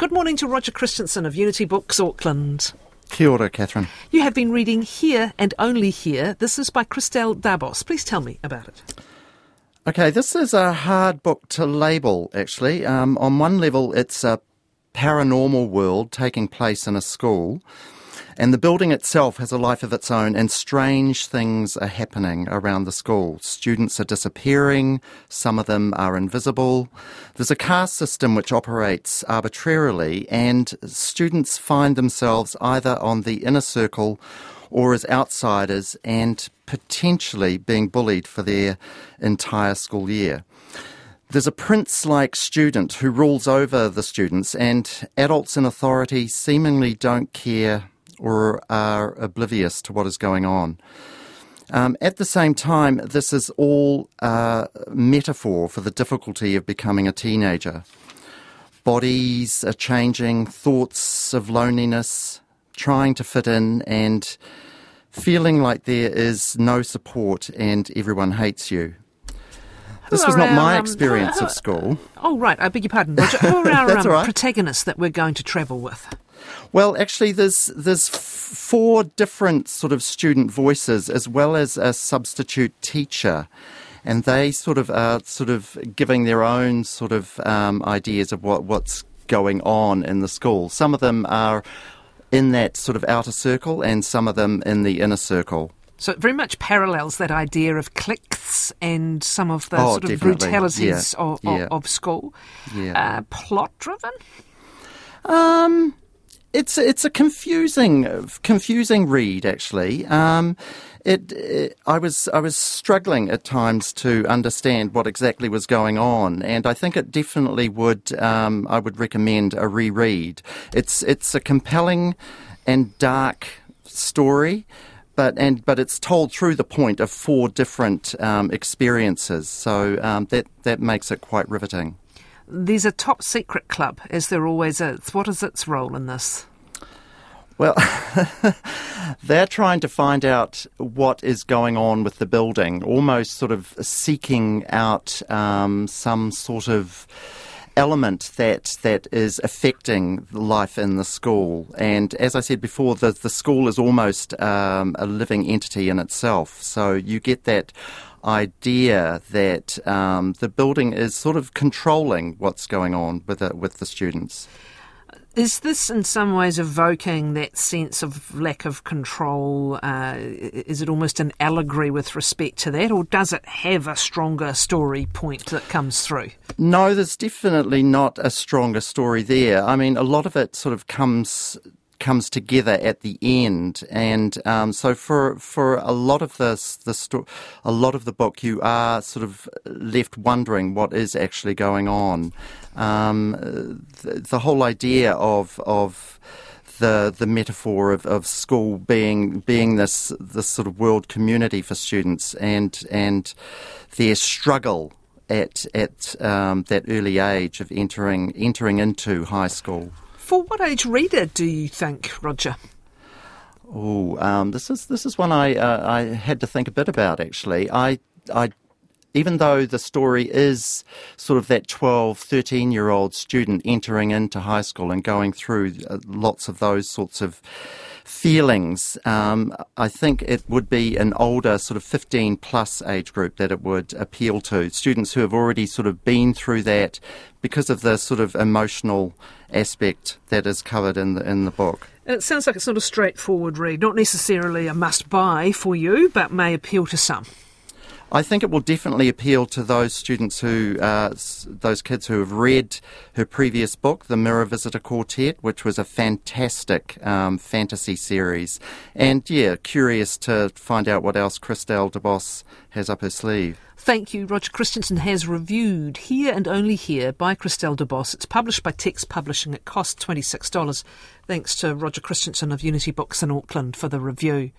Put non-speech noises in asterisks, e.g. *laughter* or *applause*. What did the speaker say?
Good morning to Roger Christensen of Unity Books, Auckland. Kia ora, Catherine. You have been reading Here and Only Here. This is by Christelle Dabos. Please tell me about it. Okay, this is a hard book to label, actually. Um, on one level, it's a paranormal world taking place in a school. And the building itself has a life of its own, and strange things are happening around the school. Students are disappearing, some of them are invisible. There's a caste system which operates arbitrarily, and students find themselves either on the inner circle or as outsiders and potentially being bullied for their entire school year. There's a prince like student who rules over the students, and adults in authority seemingly don't care or are oblivious to what is going on. Um, at the same time, this is all a metaphor for the difficulty of becoming a teenager. Bodies are changing, thoughts of loneliness, trying to fit in, and feeling like there is no support and everyone hates you. This was not my um, experience of *laughs* school. Oh, right. I beg your pardon. Roger. Who are *laughs* our um, right. protagonists that we're going to travel with? Well, actually, there's there's four different sort of student voices as well as a substitute teacher, and they sort of are sort of giving their own sort of um, ideas of what what's going on in the school. Some of them are in that sort of outer circle, and some of them in the inner circle. So it very much parallels that idea of cliques and some of the oh, sort of definitely. brutalities yeah. Of, yeah. of, school. Yeah. Uh, plot driven. Um, it's it's a confusing confusing read actually. Um, it, it, I was I was struggling at times to understand what exactly was going on, and I think it definitely would um, I would recommend a reread. It's it's a compelling and dark story. But, and, but it's told through the point of four different um, experiences, so um, that, that makes it quite riveting. There's a top secret club, as there always is. What is its role in this? Well, *laughs* they're trying to find out what is going on with the building, almost sort of seeking out um, some sort of element that that is affecting life in the school. And as I said before, the the school is almost um, a living entity in itself. So you get that idea that um, the building is sort of controlling what's going on with it, with the students. Is this in some ways evoking that sense of lack of control? Uh, is it almost an allegory with respect to that, or does it have a stronger story point that comes through? No, there's definitely not a stronger story there. I mean, a lot of it sort of comes comes together at the end, and um, so for for a lot of this, the sto- a lot of the book, you are sort of left wondering what is actually going on. Um, the, the, whole idea of of the the metaphor of, of school being being this this sort of world community for students and and their struggle at at um, that early age of entering entering into high school. For what age reader do you think, Roger? Oh, um, this is this is one I uh, I had to think a bit about actually. I I even though the story is sort of that 12, 13 year old student entering into high school and going through uh, lots of those sorts of feelings, um, I think it would be an older sort of 15 plus age group that it would appeal to. Students who have already sort of been through that because of the sort of emotional aspect that is covered in the, in the book. And it sounds like it's not a straightforward read, not necessarily a must buy for you, but may appeal to some. I think it will definitely appeal to those students who, uh, those kids who have read her previous book, The Mirror Visitor Quartet, which was a fantastic um, fantasy series. And yeah, curious to find out what else Christelle Dabos has up her sleeve. Thank you. Roger Christensen has reviewed Here and Only Here by Christelle Dabos. It's published by Text Publishing. It costs $26. Thanks to Roger Christensen of Unity Books in Auckland for the review.